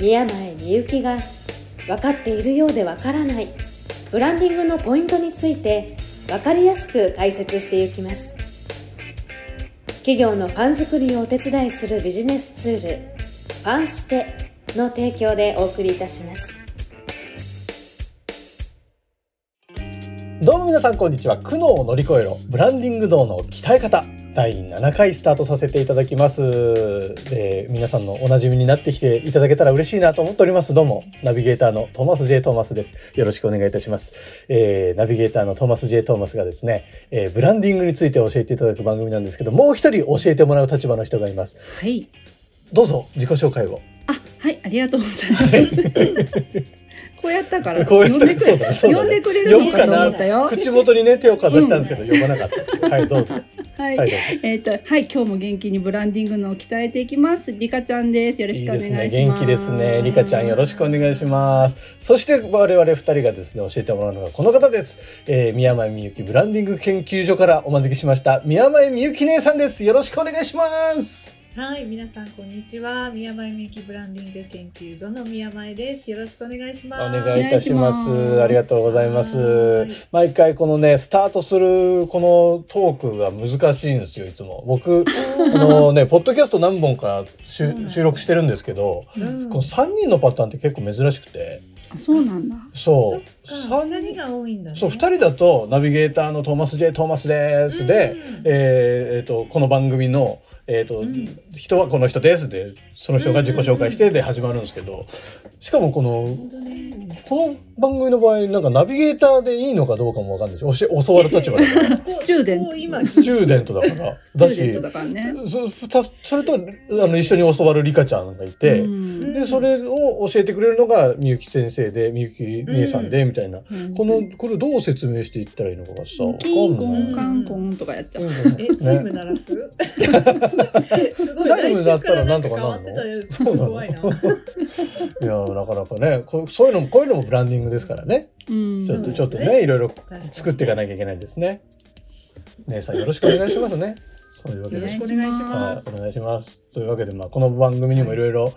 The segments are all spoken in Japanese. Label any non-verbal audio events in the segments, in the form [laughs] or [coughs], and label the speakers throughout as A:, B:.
A: 宮前みゆきが分かっているようで分からない。ブランディングのポイントについて分かりやすく解説していきます。企業のファン作りをお手伝いするビジネスツールファンステの提供でお送りいたします。
B: どうも皆さんこんにちは。苦悩を乗り越えろ。ブランディング脳の鍛え方。第7回スタートさせていただきます。で皆さんのお馴染みになってきていただけたら嬉しいなと思っております。どうも、ナビゲーターのトーマス J. トーマスです。よろしくお願いいたします。えー、ナビゲーターのトーマス J. トーマスがですね、えー、ブランディングについて教えていただく番組なんですけど、もう一人教えてもらう立場の人がいます。
C: はい。
B: どうぞ、自己紹介を。
C: あ、はい、ありがとうございます。[laughs] こうやったから、
B: こうやって
C: 呼んでくれ、呼んでくれるのかと思ったよ。
B: 口元にね、手をかざしたんですけど、呼ばなかった。[laughs] はい、どうぞ。
C: はい。えっ、と、はい、今日も元気にブランディングのを鍛えていきます。リカちゃんです。よろしくお願いします。
B: 元気ですね。リカちゃんよろしくお願いします。そして我々二人がですね、教えてもらうのがこの方です。えー、宮前みゆきブランディング研究所からお招きしました。宮前みゆき姉さんです。よろしくお願いします。
D: はい、皆さんこんにちは。宮前みゆきブランディング研究所の宮前です。よろしくお願いし
B: お
D: ます。
B: 願いいたします。
C: ます
B: ありがとうございます
D: はい。
B: 毎回このね、スタートするこのトークが難しいんですよ、いつも。僕、あのね、ポッドキャスト何本か収録してるんですけど、
D: うん
B: この3人のパターンって結構珍しくて、
C: あ、そうなんだ。
B: そ。
D: そうっか、二人が多いんだね。
B: そう、二人だと、ナビゲーターのトーマス J. トーマスです。で、
D: うん
B: えーえーと、この番組の、えーと
D: うん
B: 人はこの人ですで、その人が自己紹介してで始まるんですけど、しかもこの。この番組の場合、なんかナビゲーターでいいのかどうかもわかんないし、教え教わる立場 [laughs] だから、
C: スチューデント
D: 今
B: スチューデントだから、だし
C: だからね。
B: そたそれとあの一緒に教わるリカちゃんがいて、
C: うん
B: で、それを教えてくれるのがみゆき先生で、みゆき姉さんで、みたいな。
C: うん
B: この、これどう説明していったらいいのかがさ、わか
C: キンコ
B: んない
C: ンカンコンとかやっちゃう。
D: え、チャイム鳴らす？すごい
B: チャイム鳴ったらなんとかな
D: 来週ら
B: んのそうなの
D: 怖いな。[laughs]
B: いやなかなかねこうそういうのもこういうのもブランディングですからね、
C: うん。
B: ちょっとちょっとねいろいろ作っていかなきゃいけないですね。姉さんよろしくお願いしますね。そういうわけで。
D: よろしくお願いします。
B: はいお願いします。というわけでまあこの番組にもいろいろ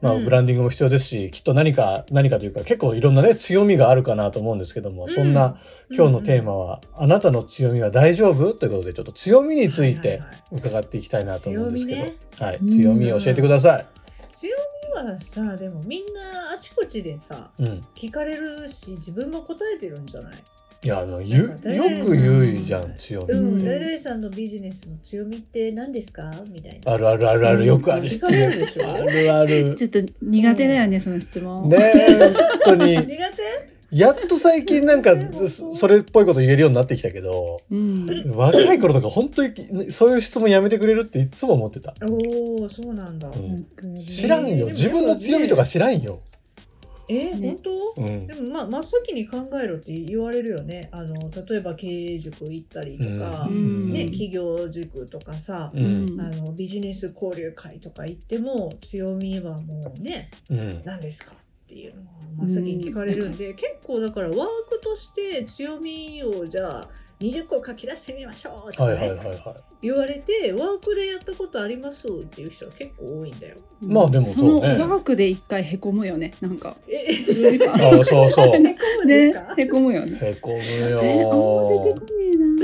B: まあ、
D: うん。
B: ブランディングも必要ですし、きっと何か、何かというか、結構いろんなね、強みがあるかなと思うんですけども、
D: うん。
B: そんな今日のテーマは、あなたの強みは大丈夫ということで、ちょっと強みについて
D: はいはいはい。
B: 伺っていきたいなと思うんですけど、
D: 強みね。
B: はい、
C: うん
B: 強みを教えてくださ
D: 強みはさ、でもみんなあちこちでさ、
B: い。うん。
D: 聞かれるし、自分も答えてるんじゃない？
B: いや、あの、ゆ、よく言うじゃん、強み。
D: うん、
C: うん
D: 誰々さんのビジネスの強みって何ですか？みたいな。
B: あるあるあるある、よくある
D: 聞
B: 質問。あるある。
C: ちょっと苦手だよね、その質問。
B: ねえ、本当に。[laughs]
D: 苦手？
B: やっと最近なんか、そ [laughs] それっぽいこと言えるようになってきたけど、
C: うん。
B: 若い頃とか本当にそういう質問やめてくれるっていつも思ってた。
D: おお、そうなんだ。
B: うん知らんよ。
D: えー
B: 自分の強みとか知らんよ。
D: えー、
C: ね
D: 本当？
B: うん
D: で。もまあ真っ先に考えろって言われるよね。あの例えば経営塾行ったりとか、
C: うん
D: ね企業塾とかさ、
B: う。
C: うんん
D: あのビジネス交流会とか行っても強みはもうね
B: うん。
D: 何ですか？っていうのを真っ先に聞かれるんで、結構だからワークとして強みをじゃあ20個書き出してみましょうとかね、
B: はいはいはいは
D: 言われてワークでやったことありますっていう人は結構多いんだよ。
B: まあでも
C: そ
B: そうね
C: のワークで一回へこむよね、なんか。
D: え？
B: あそうそう。[laughs]
D: へこむんですか？
C: へこむよね。
B: へこむ
C: え、あんま出てこ。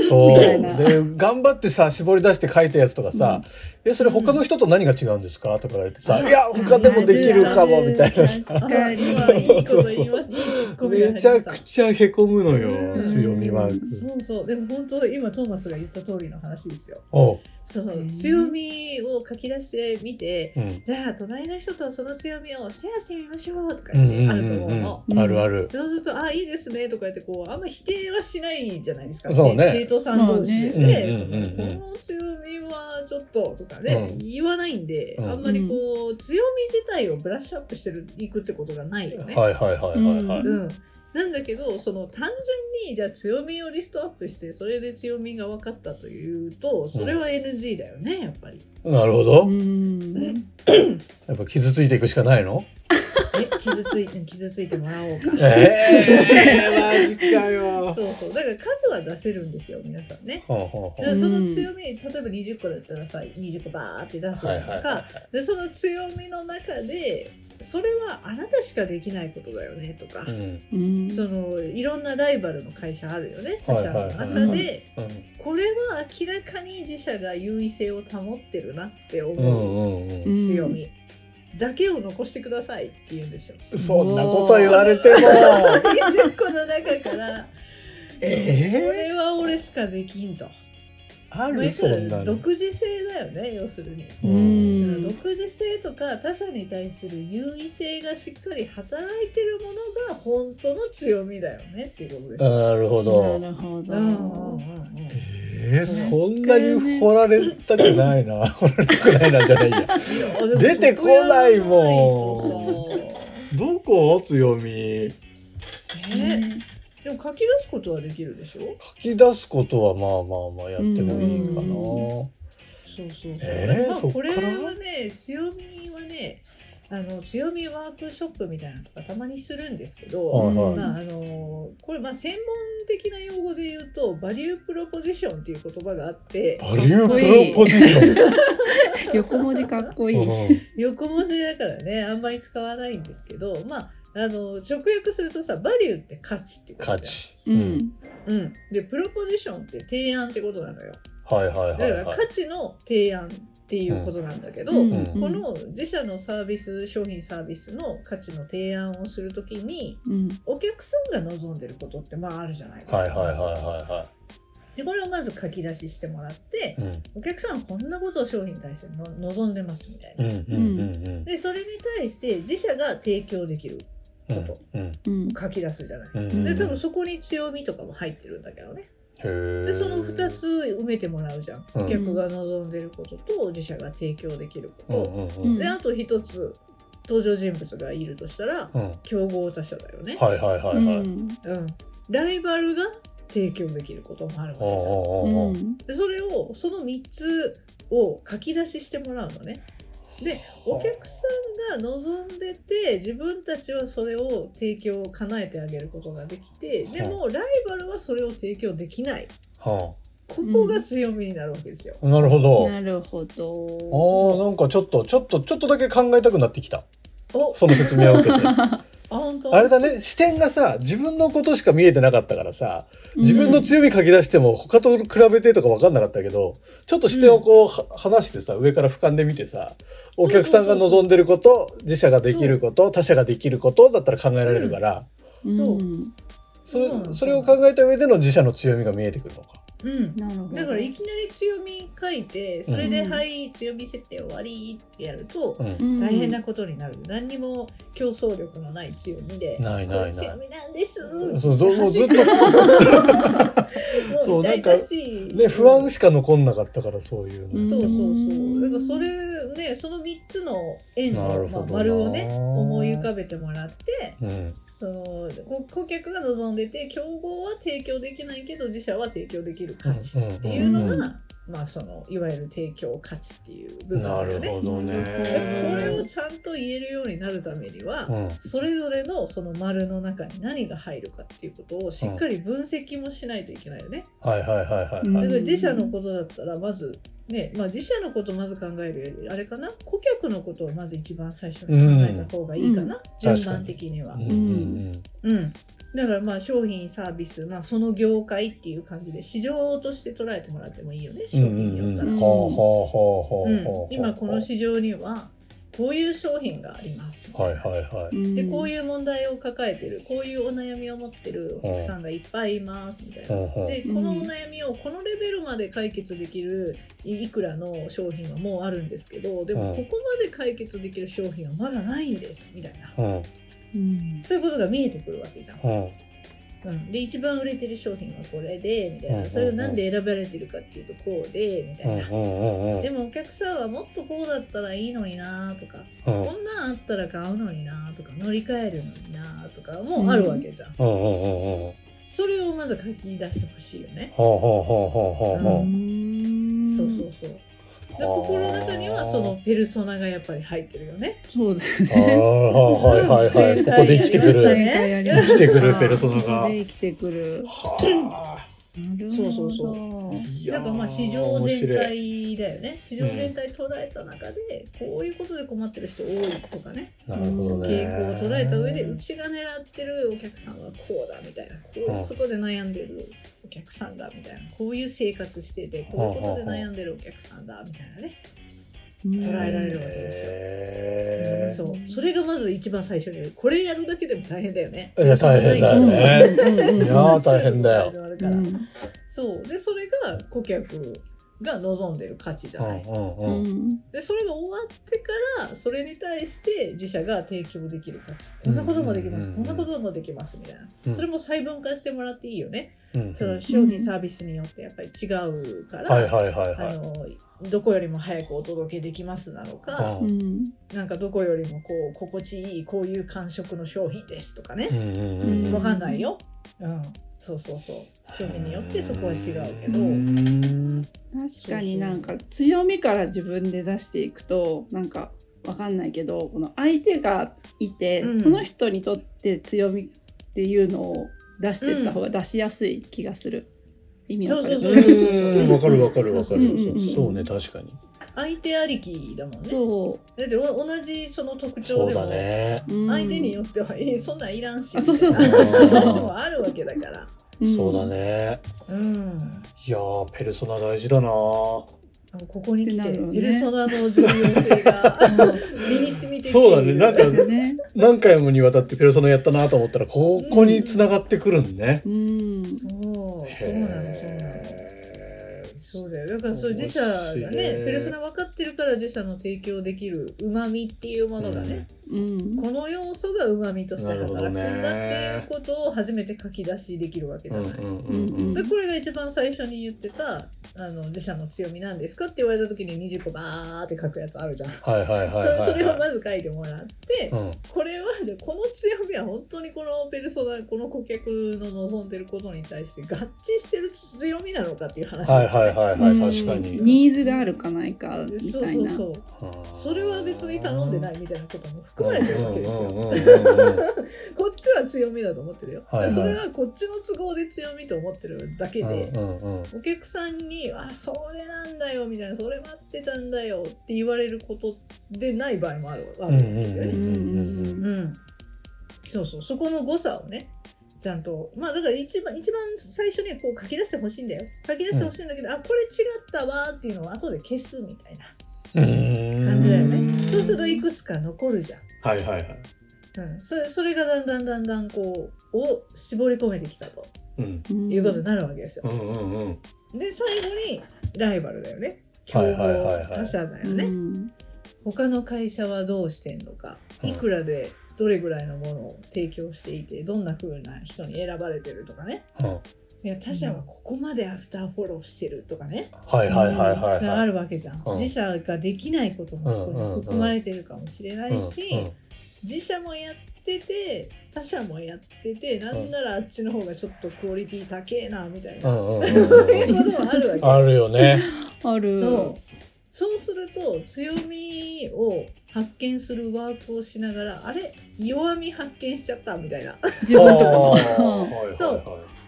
B: そう。で、頑張ってさ、絞り出して書いたやつとかさ、え、それ他の人と何が違うんですか？とか言われてさ、
D: うん。
B: いや、他でもできるかも、みたいなさ。めちゃくちゃへこむのよ、
D: うん。
B: 強みワーク。
D: そうそう。でも本当今トーマスが言った通りの話ですよ。その強みを書き出してみて、
B: うん
D: じゃあ隣の人とその強みをシェアしてみましょうとか
B: うん
D: 言ってあると思うの。
B: うんうんあるある。
D: そうすると、あ、いいですねとか言って、こう、あんまり否定はしないじゃないですか。
B: そうね
D: 生徒さん同士でそ
B: うんうんうんうん
D: のこの強みはちょっととかね、
B: うん
D: 言わないんで、
B: うん
D: あんまりこう、強み自体をブラッシュアップしてるいくってことがないよね。
B: はいはいはいはいはい。
D: うん。なんだけど、その単純にじゃあ強みをリストアップして、それで強みが分かったというと、それは NG だよね、やっぱり。
B: なるほど
C: う。ん [coughs]
B: やっぱ傷ついていくしかないの？
D: え、傷ついて、傷ついてもらおうか。
B: ええマジかよ。
D: そうそう。だから数は出せるんですよ、皆さんね。
B: ほうほうほう
D: だからその強み、例えば20個だったらさ20個バーって出すと
B: はいはいはい
D: か
B: はい。
D: でその強みの中でそれはあなたしかできないことだよねとか、
B: うん。
C: うん。
D: そのいろんなライバルの会社あるよね。他社の
B: はいはい。はい
D: 中で
B: うん。
D: これは明らかに自社が優位性を保ってるなって思
B: う。ん
D: う
B: うんうん。
D: 強み。だけを残してくださいって言うんですよ。
B: そんなこと言われても。
D: 20個の中から。こ
B: ええ
D: れは俺しかできんと。
B: ある？
D: まあ
B: そんなの。
D: 独自性だよね要するに。
C: う
B: うん
C: ん
D: 独自性とか他者に対する優位性がしっかり働いてるものが本当の強みだよねっていうことです。
B: なるほど。
C: なるほど。
D: う
B: えー、そんなに掘られたくないな。[laughs] 掘られたくないなじゃないや。出てこないもんどこ強み？
D: え？でも書き出すことはできるでしょ？
B: 書き出すことはまあまあまあやってもいいかな。
C: うん
D: そうそうそう。
B: えー
D: まあ
B: そっから？
D: これはね強みはねあの強みワークショップみたいなのとかたまにするんですけど、
B: はいはい
D: まああのこれまあ専門的な用語で言うとバリュープロポジションっていう言葉があって
B: バリュープロポジション？[laughs]
C: 横文字かっこいい。
B: うん
D: 横文字だからねあんまり使わないんですけどまああの直訳するとさバリューって価値ってこと
B: 価
D: じ
B: 値。
C: う。ん。
D: うん、でプロポジションって提案ってことなのよ。
B: はいはい
D: だから
B: はいはい。
D: 価値の提案っていうことなんだけど、
C: うん
D: この自社のサービス商品サービスの価値の提案をするときに
C: うん。
D: お客さんが望んでることってまああるじゃないですか。
B: はいはいはいは
D: でこれをまず書き出ししてもらって
B: いはい。
D: お客さんはこんなことを商品に対しての望んでますみたいな。
B: うんうんうんうん
D: でそれに対して自社が提供できる
B: うん
D: こと
B: うん
C: うん。
D: 書き出すじゃない。
B: うんうん。
D: で多分そこに強みとかも入ってるんだけどね。でその2つ埋めてもらうじゃん。
B: うん
D: お客が望んでることと自社が提供できること。
B: うんうんう
C: うん
B: ん
D: であと1つ登場人物がいるとしたら
B: うん。
D: 競合他社だよね。
B: はいはいはいはい。
D: うん、ライバルが提供できることもあるわけじゃん。でそれをその3つを書き出ししてもらうのね。でお客さんが望んでて自分たちはそれを提供叶えてあげることができてでもライバルはそれを提供できない
B: は
D: ここが強みになるわけですよ。
B: あ、なるほど。
C: なるほど。
B: ああ、なんかちょっと、ちょっと、ちょっとだけ考えたくなってきた。
D: お
B: その説明を受けて。[laughs]
D: あ
B: れだね、視点がさ、自分のことしか見えてなかったからさ、自分の強み書き出しても他と比べてとか分かんなかったけど、ちょっと視点をこう、は離してさ、上から俯瞰で見てさ、お客さんが望んでること、自社ができること、他社ができることだったら考えられるから、
D: そう。
B: それを考えた上での自社の強みが見えてくるのか。
D: うん。
C: なるほど。
D: だからいきなり強み書いてそれで「
C: うん。
D: はい強み設定終わり」ってやると
B: うん。
C: うん
D: 大変なことになる、何にも競争力のない強みで
B: ないないない。
D: 強みなんです。
B: そうどうもうずっと。そ [laughs] う
D: もう痛々しい。
B: ね、不安しか残んなかったから、そういうの。
D: そうそうそう。だからそ
C: れ
D: れねその3つの円の、まあ、丸をね思い浮かべてもらって
B: うん。
D: そのこ顧客が望んでて競合は提供できないけど自社は提供できる価値っていうのが、
B: うんうんうん
D: まあそのいわゆる提供価値っていう部分だ
B: な
D: よね。
B: るほどね。
D: でこれをちゃんと言えるようになるためには、
B: うん
D: それぞれのその丸の中に何が入るかっていうことをしっかり分析もしないといけないよね。
B: はいはいはいはい
D: だから自社のことだったらまずね、まあ自社のことをまず考えるよりあれかな顧客のことをまず一番最初に考えた方がいいかな、
C: うん。
D: 順番的には。
B: うん。うん
D: うん、だからまあ商品サービス、まあ、その業界っていう感じで市場として捉えてもらってもいいよね商品によったら。今この市場にはこういう商品があります。
B: はいはいはい。
D: でこう
C: い
D: いう問題を抱えてるこういうお悩みを持ってるお客さんがいっぱいいますみたいな。
B: うんうん
D: でこのお悩みをこのレベルまで解決できるいいくらの商品はもうあるんですけどでも
B: うん
D: ここまで解決できる商品はまだないんですみたいな
B: うん
C: うん
D: そういうことが見えてくるわけじゃん。
B: うん
D: うん、で一番売れてる商品はこれでみたい
B: うんうんう
D: なん。それをなんで選ばれてるかっていうとこうでみたいな。
B: うんうんうん
D: でもお客さんはもっとこうだったらいいのになとか
B: うん。
D: こんなんあったら買うのになとか乗り換えるのになとかもあるわけじゃん。
B: うんうんうんうん。
D: それをまず書き出してほしいよね。そうそうそう。で心の中にはそのペルソナがやっぱり入ってるよね。
C: そうだ
B: ああはいはいはい。ここで生きてくる。
D: 生
B: きてくるペルソナが。
C: ここで生きてくる。
B: はあ
D: そうそうそうだからまあ市場全体だよね。市場全体捉えた中でこういうことで困ってる人多いとかね。
B: なるほどね。
D: 傾向を捉えた上でうちが狙ってるお客さんはこうだみたいな。こういうことで悩んでるお客さんだみたいな。こういう生活しててこういうことで悩んでるお客さんだみたいなね捉えられるわけですよ。そう。それがまず一番最初に。これやるだけでも大変だよね。
B: いや大変だよ
C: うん。
B: ね
C: うん。うん。うん。
B: いやー大変だよ。
C: うん
D: そう。でそれが顧客が望んでる価値じゃない。
B: うんうん
C: う
B: うん。
C: ん
D: でそれが終わってからそれに対して自社が提供できる価値。こんなこともできます、
B: うん
D: こんなこともできますみたいな、
B: うん。
D: それも細分化してもらっていいよね、
B: うん。
D: その商品サービスによってやっぱり違うから、
B: はいはいはいはい。
D: あのどこよりも早くお届けできますなのか、
B: うん。
C: うん
D: なんかどこよりもこう心地いいこういう感触の商品ですとかね。
B: う、んうんうん。
D: わかんないよ、うん、そうそうそう。商品によってそこは違うけど、
B: うん
C: 確かになんか強みから自分で出していくとなんかわかんないけどこの相手がいて、
D: うん。
C: その人にとって強みっていうのを出していった方が出しやすい気がする。意味わかる。
D: そうそうそう。
B: うん。わかるわかるわかる。
C: うんうんうん。
B: そうね確かに
D: 相手ありきだもんね。
C: そ
D: だってお同じその特徴
B: そうだ
D: でも、
B: ね。
C: う、うん。
D: 相手によっては、えそんなんいらんし
C: あそうそうそうそう。
B: そう
D: 話もあるわけだから。
C: ん。
B: そうだね。
D: うん。
B: いやーペルソナ大事だな。
D: ここに来て、
C: ね。
D: ペルソナの重要性が身に染みて
B: そうだね。なんか。何回もにわたってペルソナやったなと思ったらここに繋がってくるんね、
C: うん。
D: そうそうそうなの
B: へー
D: そうだよ。だからそう自社がね。ペルソナ分かってるから自社の提供できるうまみっていうものがね、
C: うん。
D: この要素がうまみとして働くんだって
B: ね
D: いうことを初めて書き出しできるわけじゃない。でこれが一番最初に言ってたあの自社の強みなんですかって言われた時に20個バーって書くやつあるじゃん。
B: はいはいはいはい、はい、
D: そ [laughs] それをまず書いてもらって、
B: うん。
D: これはじゃあこの強みは本当にこのペルソナこの顧客の望んでることに対して合致してる強みなのかっていう話。
B: はいはいはいはい、
C: うん。
B: 確かに、
C: ニーズがあるかないかみ
D: そう
C: たいな。
D: そうそうそれは別に頼んでないみたいなことも含まれてるわけですよ。こっちは強みだと思ってるよ。
B: はいはい。
D: それはこっちの都合で強みと思ってるだけで、
B: うんうんうん。
D: お客さんに「あそれなんだよ」みたいな「それ待ってたんだよ」って言われることでない場合もあるわけだよね。そうそう。そこの誤差をねちゃんとまあだから一番一番最初にこう書き出してほしいんだよ。書き出してほしいんだけど、あこれ違ったわっていうのを後で消すみたいな。
B: うん。
D: 感じだよね。
C: うん
D: そうするといくつか残るじゃん、
B: はいはいはい。
D: うん、それそれがだんだんだんだんこうを絞り込めてきたと。
B: うん。
C: うん
D: いうことになるわけですよ。
B: う、んうんうん。
D: で最後にライバルだよね。競合
B: はいはいはい。はい
D: 他社だよね、
C: うん。
D: 他の会社はどうしてんのか。
B: うん。
D: いくらでどれぐらいのものを提供していてどんな風な人に選ばれてるとかね。
B: うん。
D: いや他社はここまでアフターフォローしてるとかね、
B: はいはいはいはいはい。
D: るわけじゃん、
B: うん。
D: 自社ができないこともそこに含まれてるかもしれないし、
B: うんうん
D: 自社もやってて他社もやっててなんならあっちの方がちょっとクオリティ高えなみたいな、
B: う
D: いうこともあるわけ。
B: あるよね。[laughs]
C: ある。
D: そうそうすると強みを発見するワークをしながらあれ？弱み発見しちゃったみたいな。
C: 自分とか
B: あー
C: も。
B: はいはいはい。
D: そう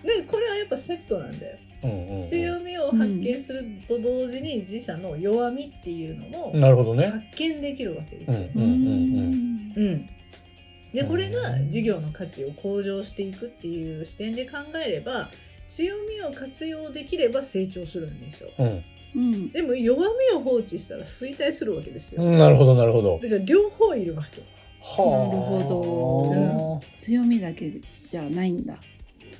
D: でこれはやっぱセットなんだよ。
B: うんうんうん。
D: 強みを発見すると同時に自社の弱みっていうのも
B: なるほどね。
D: 発見できるわけですよ。
B: うんうんうん
D: うん。でこれが
B: うん。
D: 事業の価値を向上していくっていう視点で考えれば強みを活用できれば成長するんですよ。
B: うん
C: うん。
D: でも弱みを放置したら衰退するわけですよ、
B: うんなるほどなるほど。
D: だから両方いるわけ
B: はあ。
C: なるほ強みだけじゃないんだ。ね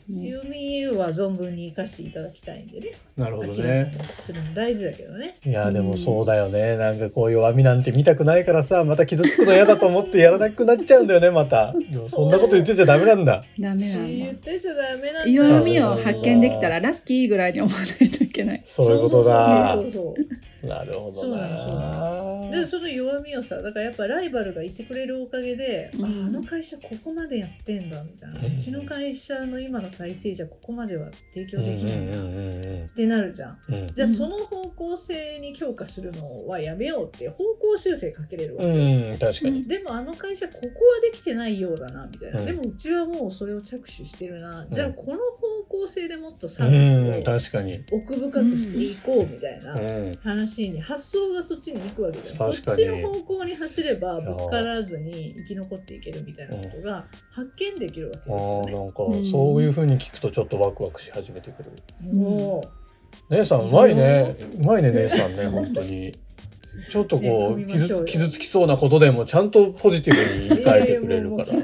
D: 強みは存分に生かしていただきたいんでね。
B: なるほどね。
D: するの大事だけどね。
B: いやでもそうだよね。なんかこう弱みなんて見たくないからさまた傷つくの嫌だと思ってやらなくなっちゃうんだよねまた。でもそんなこと言ってちゃダメなんだ。
C: ダメなん
D: 言っ
C: だ。
D: てちゃダメなんだ。
C: 弱みを発見できたらラッキーぐらいに思わないといけない。
B: そういうことだ。
D: そうそう
B: なるほど
D: そうな
B: な
D: でその弱みをさだからやっぱライバルがいてくれるおかげで、
C: うん。
D: ああの会社ここまでやってんだみたいな、
B: う
D: うんちの会社の今の体制じゃここまでは提供でき
B: うん
D: ないんだ、
B: うんうん。
D: ってなるじゃん。
B: うん。
D: じゃあその方向性に強化するのはやめようって方向修正かけれるわけ、
B: うん、うん、確かに。
D: でもあの会社ここはできてないようだなみたいな、
B: うん。
D: でもうちはもうそれを着手してるな、じゃあ
B: うん
D: この方向性でもっとサ
B: う
D: ービ
B: ん
D: スを
B: 確かに。
D: 奥深くしていこうみたいな
B: うん。
D: 話に発想がそっちに行くわけじゃん
B: 確かに。
D: こっちの方向に走ればぶつからずに生き残っていけるみたいなことが発見できるわけ
B: あ
D: ですよね。
B: ーなんかそういう風に聞くとちょっとワクワクし始めてくる。
D: も
B: 姉さんうまいね。うまいね姉さんね本当に。ちょっとこ
D: ね
B: う
D: 組みましょうよ。
B: 傷つ傷つきそうなことでもちゃんとポジティブに
D: う
B: 言い換えてくれる
D: い
B: から。
D: やい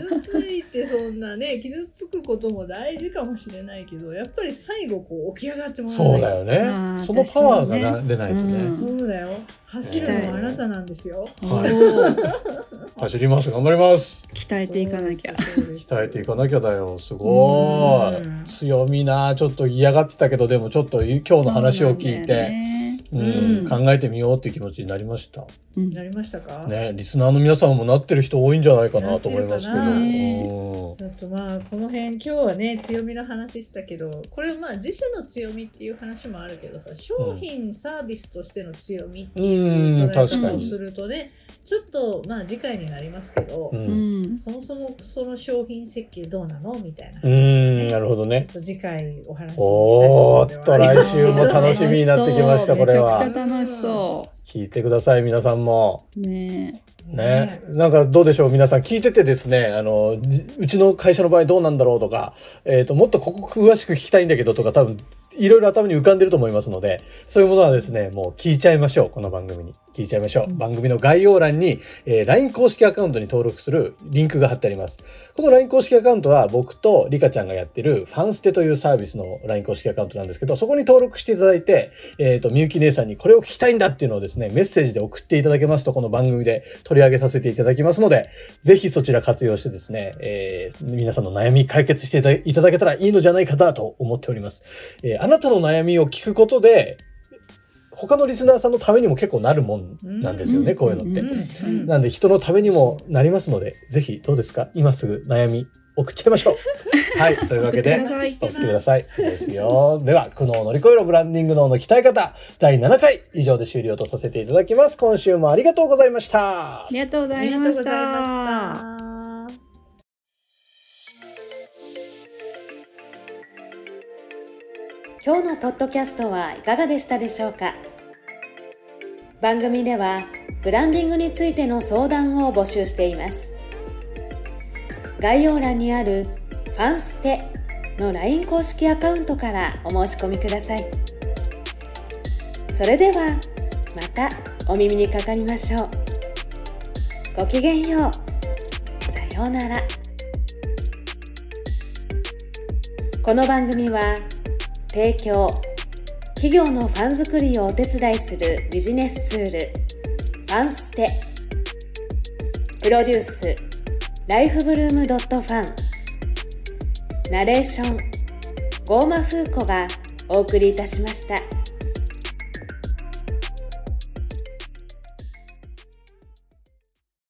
D: やもう傷ついてそんなね傷つくことも大事かもしれないけどやっぱり最後こう起き上がってもら
B: そうだよね。そのパワーが出ないとね、
C: うん。
D: そうだよ。走るのはあなたなんですよ。
B: はい。[laughs] 走ります。頑張ります。
C: 鍛えていかなきゃ。
B: 鍛えていかなきゃだよ。すごい。
D: うん。
B: 強みな。ちょっと嫌がってたけどでもちょっと今日の話を聞いてう、
D: うん。ん
B: 考えてみようっていう気持ちになりました。
C: うん。
D: なりましたか、
B: ねリスナーの皆さんもなってる人多いんじゃないかなと思いますけど、
D: ちょっとまあこの辺今日はね強みの話したけどこれまあ自社の強みっていう話もあるけどさ商品、サービスとしての強みっていう
B: うん。
D: 捉え
B: 確かに。
D: 方をするとねちょっとまあ次回になりますけど、そもそもその商品設計どうなのみたいな
B: う
D: 話を
B: なるほどね。
D: ちょっと次回お話ししたい
B: おーっと
D: ところではあります
B: 来週も楽しみになってきましたこれは
C: ゃくちゃ楽しそ
B: 聞いてください皆さんも。
C: う。ね
B: ね、なんかどうでしょう皆さん。聞いててですねあのじうちの会社の場合どうなんだろうとか、えー、ともっとここ詳しく聞きたいんだけどとか多分いろいろ頭に浮かんでると思いますのでそういうものはですねもう聞いちゃいましょうこの番組に。聞いちゃいましょう、
C: うん。
B: 番組の概要欄に、えー LINE 公式アカウントに登録するリンクが貼ってあります。この LINE 公式アカウントは僕とリカちゃんがやってるファンステというサービスの LINE 公式アカウントなんですけどそこに登録していただいて、えー、とみゆき姉さんにこれを聞きたいんだっていうのをですねメッセージで送っていただけますとこの番組で取り上げさせていただきますのでぜひそちら活用してですね、えー皆さんの悩み解決していただけたらいいのじゃないかなと思っております、えーあなたの悩みを聞くことで他のリスナーさんのためにも結構なるもんなんですよね、
C: うん。
B: こういうのって、
C: うん。
B: なんで人のためにもなりますので、ぜひどうですか？今すぐ悩み送っちゃいましょう。[laughs] はい。というわけで、
C: 送ってください
B: 送ってください。ですよ。では、苦悩を乗り越えろブランディング脳の鍛え方、第7回以上で終了とさせていただきます。今週もありがとうございました
C: あ。りがとうございまし
D: がとうござい
C: た。
D: ました。
A: 今日のポッドキャストはいかがでしたでしょうか？番組ではブランディングについての相談を募集しています概要欄にある「ファンステ」の LINE 公式アカウントからお申し込みください。それではまたお耳にかかりましょう。ごきげんよう。さようなら。この番組は提供企業のファン作りをお手伝いするビジネスツールファンステ。プロデュースライフブルームドットファンナレーションゴーマフーコがお送りいたしました。